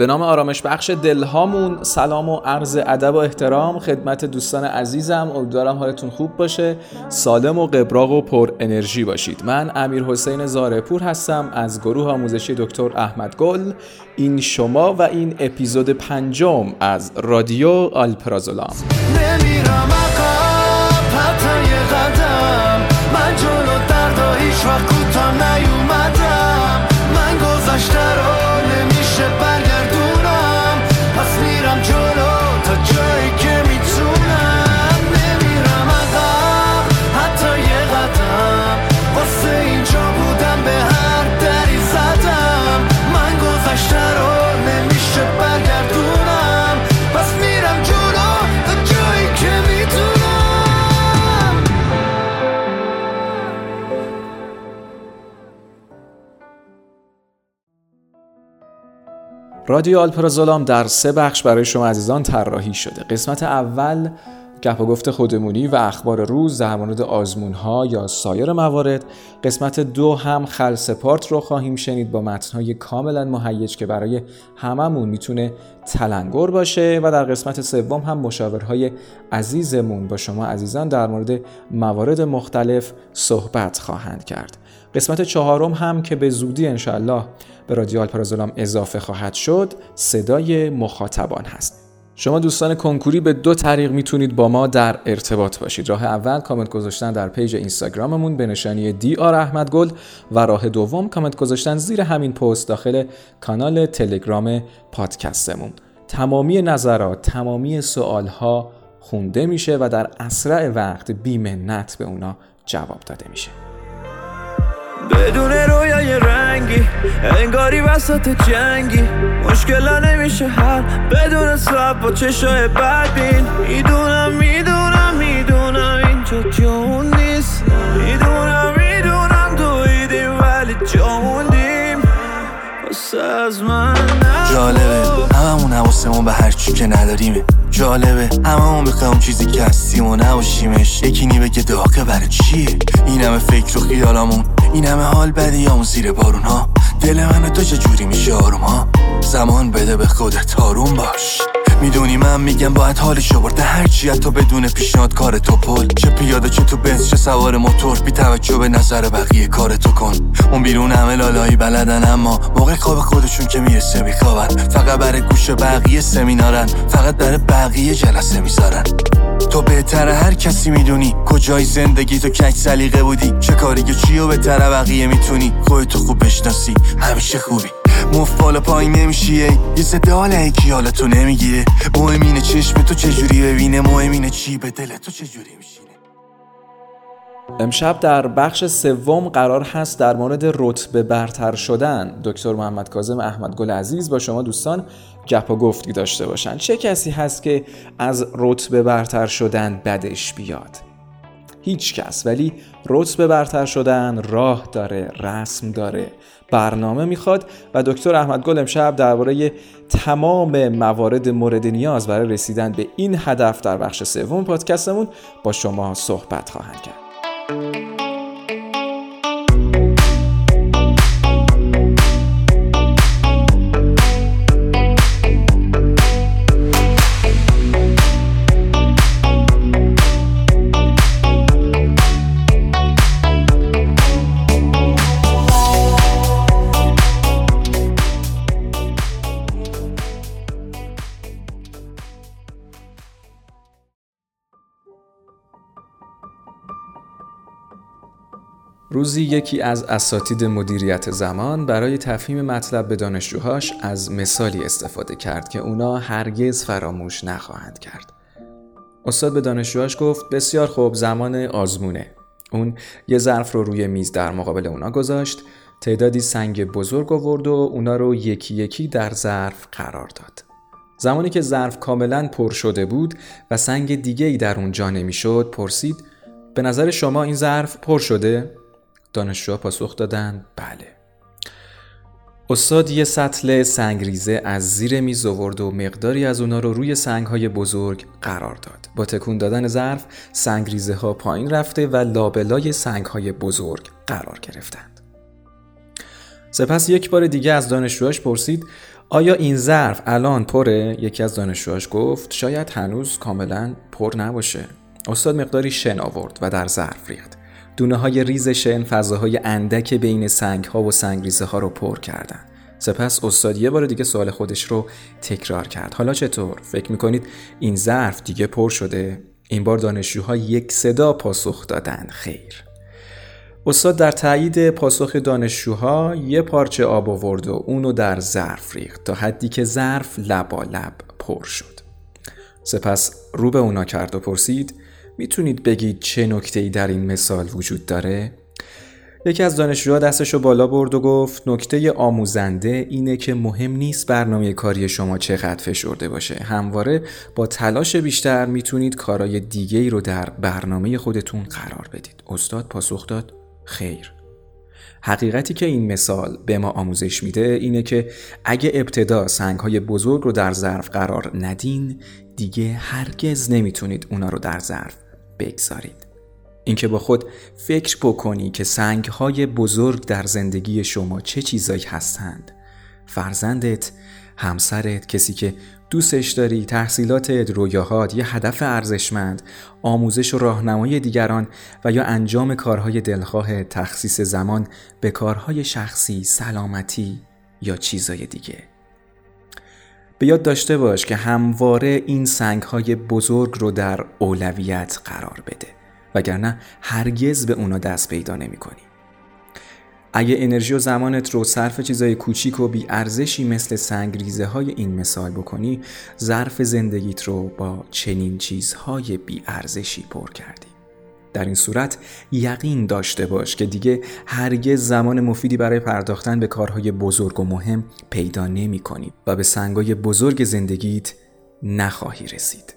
به نام آرامش بخش دلهامون سلام و عرض ادب و احترام خدمت دوستان عزیزم. امیدوارم حالتون خوب باشه. سالم و قبراق و پر انرژی باشید. من امیر حسین زارپور هستم. از گروه آموزشی دکتر احمد گل. این شما و این اپیزود پنجم از رادیو آلپرازولام نمیرم قدم. من جلو رادیو آلپرازولام در سه بخش برای شما عزیزان طراحی شده. قسمت اول گپ و گفت خودمونی و اخبار روز در مورد آزمون ها یا سایر موارد. قسمت دو هم خل سپارت رو خواهیم شنید با متنهای کاملا مهیج که برای هممون می‌تونه تلنگر باشه و در قسمت سوم هم مشاورهای عزیزمون با شما عزیزان در مورد موارد مختلف صحبت خواهند کرد. قسمت چهارم هم که به زودی انشاءالله به رادیو آلپرازولام اضافه خواهد شد صدای مخاطبان هست. شما دوستان کنکوری به دو طریق می‌تونید با ما در ارتباط باشید. راه اول کامنت گذاشتن در پیج اینستاگراممون به نشانی دی آر احمد گل و راه دوم کامنت گذاشتن زیر همین پست داخل کانال تلگرام پادکستمون. تمامی نظرات تمامی سوالها خونده میشه و در اسرع وقت بیمنت به اونا جواب داده میشه. بدون رویای رنگی انگاری وسط جنگی. مشکلا نمیشه حل. بدون سب با چشای بدبین. می‌دونم می‌دونم می‌دونم اینجا جون نیست. می‌دونم می‌دونم دویدیم ولی جوندیم. واسه از من جالبه. هممون حواسمون به هر چی که نداریمه. جالبه. هممون می‌خوایم چیزی که هستیم و نباشیمش. یکی نی بگه داغه برای چیه؟ این همه فکر و خیالامون. این همه حال بدیامون زیر بارون ها؟ دل من تو چجوری میشه آروم ها؟ زمان بده به خودت آروم باش. می‌دونی من میگم باید حالشو برده. هرچی تو بدون پیشنهاد کار تو پل. چه پیاده چه تو بنز چه سوار موتور. بی توجه به نظر بقیه کار تو کن. اون بیرون همه لالایی بلدن اما موقع خواب خودشون که می‌رسه میخوابن. فقط برای گوش بقیه سمینارن. فقط برای بقیه جلسه می‌ذارن. تو بهتر هر کسی می‌دونی. کجای زندگی تو کج سلیقه بودی؟ چه کاری چی و بهتر بقیه می‌تونی؟ خودتو خوب بشناسی. همیشه خوبی. مفال پایین نمیشیه یه صده حال حالتو نمی‌گیره. مهمینه چشم تو چجوری ببینه. مهمینه چی به دل تو چجوری میشینه امشب در بخش سوم قرار هست در مورد رتبه برتر شدن. دکتر محمد کاظم احمد گل عزیز با شما دوستان گپ و گفتی داشته باشن. چه کسی هست که از رتبه برتر شدن بدش بیاد؟ هیچ کس ولی رتبه برتر شدن راه داره رسم داره برنامه می‌خواد و دکتر احمد گل امشب درباره تمام موارد مورد نیاز برای رسیدن به این هدف در بخش سوم پادکستمون با شما صحبت خواهند کرد. روزی یکی از اساتید مدیریت زمان برای تفهیم مطلب به دانشجوهاش از مثالی استفاده کرد که اونا هرگز فراموش نخواهند کرد. استاد به دانشجوهاش گفت بسیار خوب زمان آزمونه. اون یه ظرف رو روی میز در مقابل اونا گذاشت تعدادی سنگ بزرگ آورد و اونا رو یکی یکی در ظرف قرار داد. زمانی که ظرف کاملا پر شده بود و سنگ دیگه ای در اونجا نمی‌شد پرسید به نظر شما این ظرف پر شده؟ دانشجوها پاسخ دادند بله استاد یه سطل سنگریزه از زیر میز آورد و مقداری از اونا رو روی سنگهای بزرگ قرار داد با تکون دادن ظرف سنگریزه ها پایین رفته و لابلای سنگهای بزرگ قرار گرفتند سپس یک بار دیگه از دانشجوهاش پرسید آیا این ظرف الان پره؟ یکی از دانشجوهاش گفت شاید هنوز کاملا پر نباشه. استاد مقداری شن آورد و در ظرف ریخت. دونه های ریز شن فضاهای اندک بین سنگ ها و سنگ ریزه ها رو پر کردن. سپس استاد یه بار دیگه سوال خودش رو تکرار کرد. حالا چطور؟ فکر می‌کنید این ظرف دیگه پر شده؟ این بار دانشجوها یک صدا پاسخ دادن خیر. استاد در تایید پاسخ دانشجوها یه پارچه آب آورد و اونو در ظرف ریخت تا حدی که ظرف لبا لب پر شد. سپس رو به اونا کرد و پرسید می‌تونید بگید چه نکته ای در این مثال وجود داره؟ یکی از دانشجوها دستشو بالا برد و گفت نکته آموزنده اینه که مهم نیست برنامه کاری شما چقدر فشرده باشه. همواره با تلاش بیشتر می‌تونید کارای دیگه ای رو در برنامه خودتون قرار بدید. استاد پاسخ داد خیر. حقیقتی که این مثال به ما آموزش میده اینه که اگه ابتدا سنگ های بزرگ رو در ظرف قرار ندین دیگه هرگز نمی‌تونید اونا رو در ظرف بگذارید. اینکه با خود فکر بکنی که سنگ های بزرگ در زندگی شما چه چیزایی هستند. فرزندت همسرت کسی که دوستش داری تحصیلاتت رویاهات یه هدف ارزشمند آموزش و راهنمای دیگران و یا انجام کارهای دلخواه تخصیص زمان به کارهای شخصی سلامتی یا چیزای دیگه. به یاد داشته باش که همواره این سنگ های بزرگ رو در اولویت قرار بده وگرنه هرگز به اونا دست پیدا نمی کنی. اگه انرژی و زمانت رو صرف چیزای کوچیک و بی ارزشی مثل سنگ ریزه های این مثال بکنی ظرف زندگیت رو با چنین چیزهای بی ارزشی پر کردی در این صورت یقین داشته باش که دیگه هرگز زمان مفیدی برای پرداختن به کارهای بزرگ و مهم پیدا نمی کنی و به سنگای بزرگ زندگیت نخواهی رسید.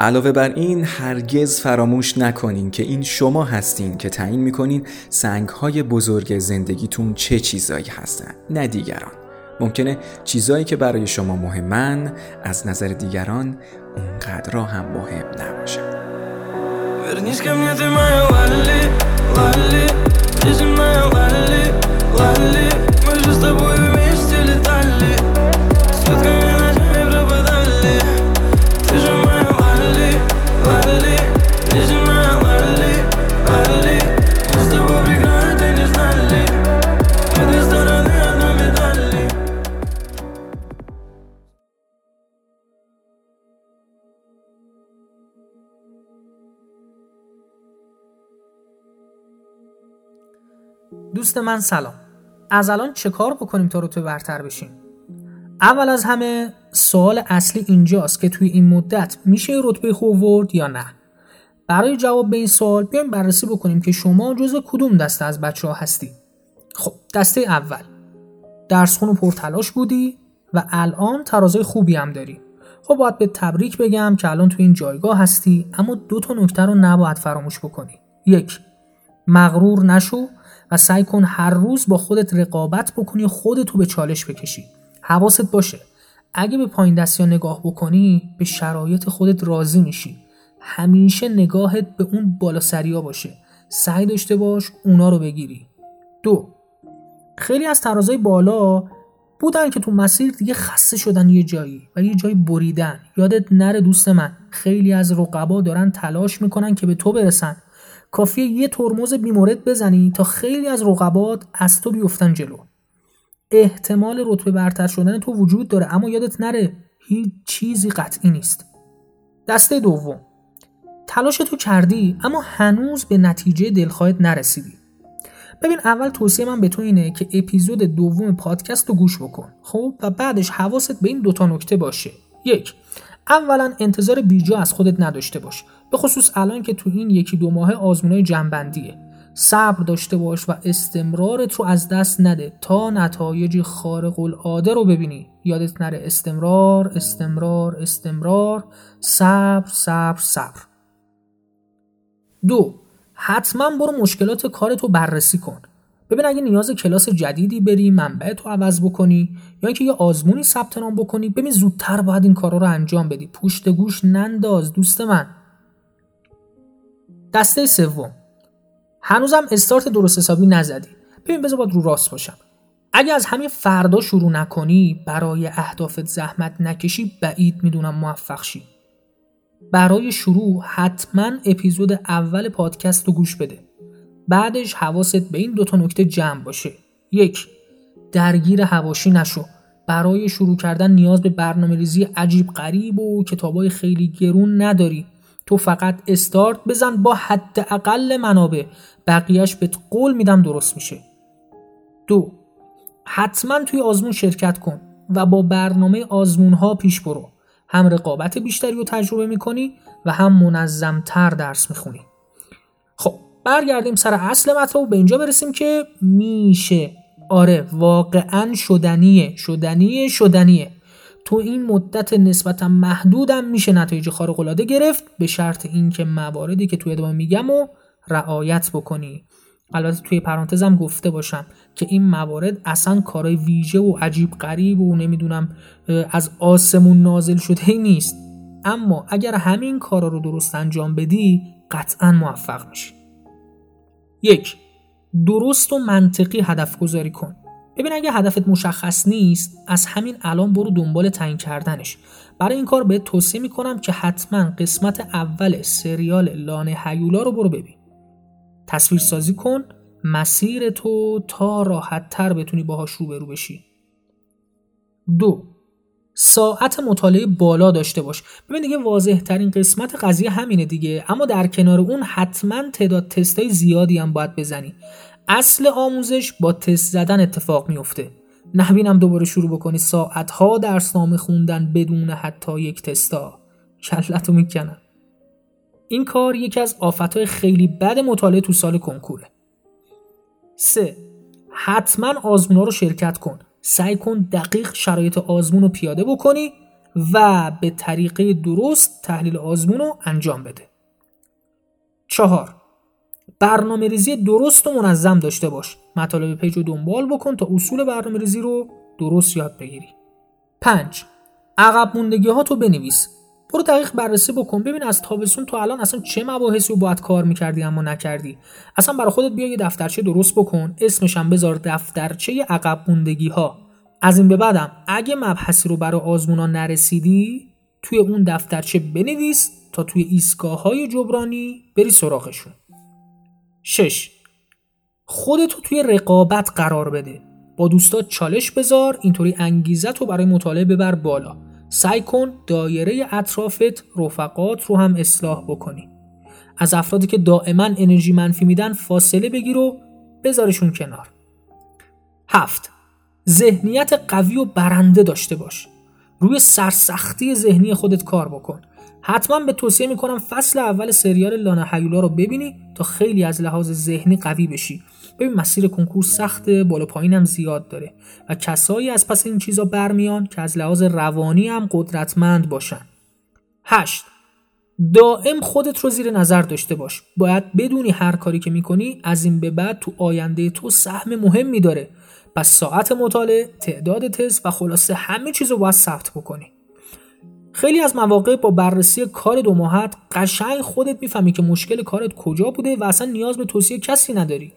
علاوه بر این هرگز فراموش نکنین که این شما هستین که تعیین می‌کنین سنگ های بزرگ زندگیتون چه چیزایی هستن. نه دیگران. ممکنه چیزایی که برای شما مهمن از نظر دیگران اونقدر هم مهم نباشن. Вернись ко мне, ты моя лали, лали. Неземная лали, лали. Мы же с тобой вместе летали. С ветками دوست من سلام. از الان چه کار بکنیم تا رتبه برتر بشیم؟ اول از همه سوال اصلی اینجاست که توی این مدت میشه رتبه خوب ورد یا نه؟ برای جواب به این سوال بیایم بررسی بکنیم که شما جز کدوم دسته از بچه ها هستی. خب دسته اول. درس خون و پرتلاش بودی و الان ترازای خوبی هم داری. خب باید به تبریک بگم که الان توی این جایگاه هستی اما دو تا نکته رو نباید فراموش بکنی. یک مغرور نشو. و سعی کن هر روز با خودت رقابت بکنی و خودتو به چالش بکشی. حواست باشه. اگه به پایین دستی نگاه بکنی به شرایط خودت راضی میشی. همیشه نگاهت به اون بالا سریا باشه. سعی داشته باش اونا رو بگیری. دو خیلی از ترازای بالا بودن که تو مسیر دیگه خسته شدن یه جایی و یه جایی بریدن. یادت نره دوست من خیلی از رقبا دارن تلاش می‌کنن که به تو برسن. کافیه یه ترمز بیمورد بزنی تا خیلی از رقبات از تو بیفتن جلو. احتمال رتبه برتر شدن تو وجود داره اما یادت نره هیچ چیزی قطعی نیست. دسته دوم. تلاش تو کردی اما هنوز به نتیجه دلخواهت نرسیدی. ببین اول توصیه من به تو اینه که اپیزود دوم پادکست رو گوش بکن خب؟ و بعدش حواست به این دوتا نکته باشه. یک اولا انتظار بیجا از خودت نداشته باش. به خصوص الان که تو این یکی دو ماه آزمونای جنبندیه. صبر داشته باش و استمرارت رو از دست نده تا نتایج خارق العاده رو ببینی. یادت نره استمرار استمرار استمرار صبر صبر صبر. دو حتما برو مشکلات کارت رو بررسی کن. ببین اگه نیاز کلاس جدیدی بری منبع تو عوض بکنی یا اینکه یه آزمونی ثبت نام بکنی ببین زودتر باید این کارا رو انجام بدی. پوشت گوش ننداز دوست من. دسته سوم. هنوزم استارت درست حسابی نزدی. ببین بذار باید رو راست باشم. اگه از همین فردا شروع نکنی برای اهدافت زحمت نکشی بعید می‌دونم موفق شی. برای شروع حتما اپیزود اول پادکست رو گوش بده. بعدش حواست به این دوتا نکته جمع باشه. یک درگیر هواشی نشو. برای شروع کردن نیاز به برنامه ریزی عجیب غریب و کتابای خیلی گرون نداری. تو فقط استارت بزن با حداقل منابع. بقیهش به قول میدم درست میشه. دو حتما توی آزمون شرکت کن و با برنامه آزمون ها پیش برو. هم رقابت بیشتری رو تجربه می‌کنی و هم منظمتر درس می‌خونی. خب برگردیم سر اصل مطلب و به اینجا برسیم که میشه. آره واقعا شدنیه شدنیه شدنیه. تو این مدت نسبتا محدودم میشه نتایج خارق العاده گرفت به شرط اینکه مواردی که توی ادامه میگم و رعایت بکنی. البته توی پرانتزم گفته باشم که این موارد اصلا کارای ویژه و عجیب غریب و نمی‌دونم از آسمون نازل شده نیست. اما اگر همین کارا رو درست انجام بدی قطعا موفق میشی. یک درست و منطقی هدف گذاری کن. ببین اگه هدفت مشخص نیست از همین الان برو دنبال تعیین کردنش. برای این کار به توصیه می‌کنم که حتما قسمت اول سریال لانه هیولا رو برو ببین. تصویر سازی کن مسیر تو تا راحت تر بتونی باهاش روبرو بشی. دو ساعت مطالعه بالا داشته باش. ببین دیگه واضح ترین قسمت قضیه همینه دیگه. اما در کنار اون حتما تعداد تستای زیادی هم باید بزنی. اصل آموزش با تست زدن اتفاق میفته نبینم دوباره شروع بکنی ساعتها درسنامه خوندن بدون حتی یک تستا. کلتو می‌کنم. این کار یکی از آفتهای خیلی بد مطالعه تو سال کنکوره. 3. حتما آزمون رو شرکت کن. سعی کن دقیق شرایط آزمون رو پیاده بکنی و به طریقه درست تحلیل آزمون رو انجام بده. چهار برنامه ریزی درست و منظم داشته باش. مطالب پیج رو دنبال بکن تا اصول برنامه ریزی رو درست یاد بگیری. 5. عقب موندگی ها تو بنویس. برو دقیق بررسی بکن. ببین از تابستون تو الان اصلا چه مباحثی رو باید کار می‌کردی اما نکردی. اصلا برای خودت بیا یه دفترچه درست بکن. اسمش هم بذار دفترچه عقب موندگی ها از این به بعدم اگه مبحثی رو برای آزمونا نرسیدی توی اون دفترچه بنویس تا توی ایستگاه های جبرانی بری سراغشون. 6 خودتو توی رقابت قرار بده. با دوستات چالش بذار اینطوری انگیزت رو برای مطالعه ببر بالا. سعی کن دایره اطرافت رفقات رو هم اصلاح بکنی. از افرادی که دائما انرژی منفی میدن فاصله بگیر و بذارشون کنار. هفت ذهنیت قوی و برنده داشته باش. روی سرسختی ذهنی خودت کار بکن. حتما به توصیه می‌کنم فصل اول سریال لانا حیولا رو ببینی تا خیلی از لحاظ ذهنی قوی بشی. ببین مسیر کنکور سخت بالا پایین هم زیاد داره و کسایی از پس این چیزا برمیان که از لحاظ روانی هم قدرتمند باشن. هشت. دائم خودت رو زیر نظر داشته باش. باید بدونی هر کاری که می‌کنی از این به بعد تو آینده تو سهم مهمی داره. پس ساعت مطالعه تعداد تست و خلاصه همه چیز رو باید ثبت بکنی. خیلی از مواقع با بررسی کار دو ماهت قشنگ خودت می‌فهمی که مشکل کارت کجا بوده و اصلا نیاز به توصیه کسی نداری.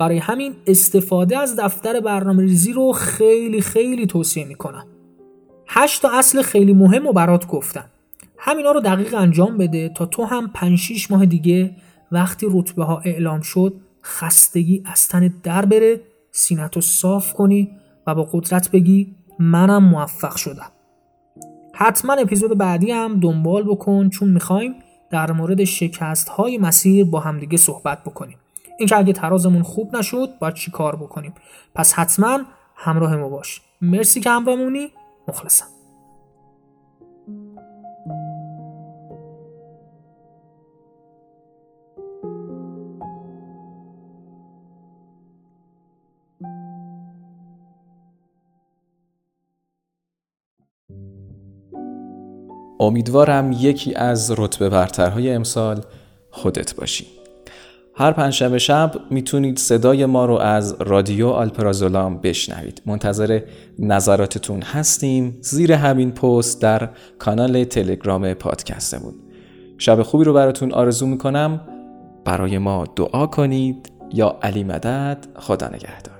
برای همین استفاده از دفتر برنامه ریزی رو خیلی خیلی توصیه می‌کنم. هشت تا اصل خیلی مهم و برات گفتم. همینا رو دقیق انجام بده تا تو هم 5 6 ماه دیگه وقتی رتبه ها اعلام شد خستگی از تن در بره سینت رو صاف کنی و با قدرت بگی منم موفق شدم. حتما اپیزود بعدی هم دنبال بکن چون می‌خوایم در مورد شکست های مسیر با همدیگه صحبت بکنیم. اینکه اگه ترازمون خوب نشد باید چی کار بکنیم؟ پس حتما همراه ما باش. مرسی که همراهمونی. مخلصم. امیدوارم یکی از رتبه برترهای امسال خودت باشی. هر پنجشنبه شب می‌تونید صدای ما رو از رادیو آلپرازولام بشنوید. منتظر نظراتتون هستیم. زیر همین پست در کانال تلگرام پادکستمون شب خوبی رو براتون آرزو می‌کنم. برای ما دعا کنید. یا علی مدد خدا نگهدار.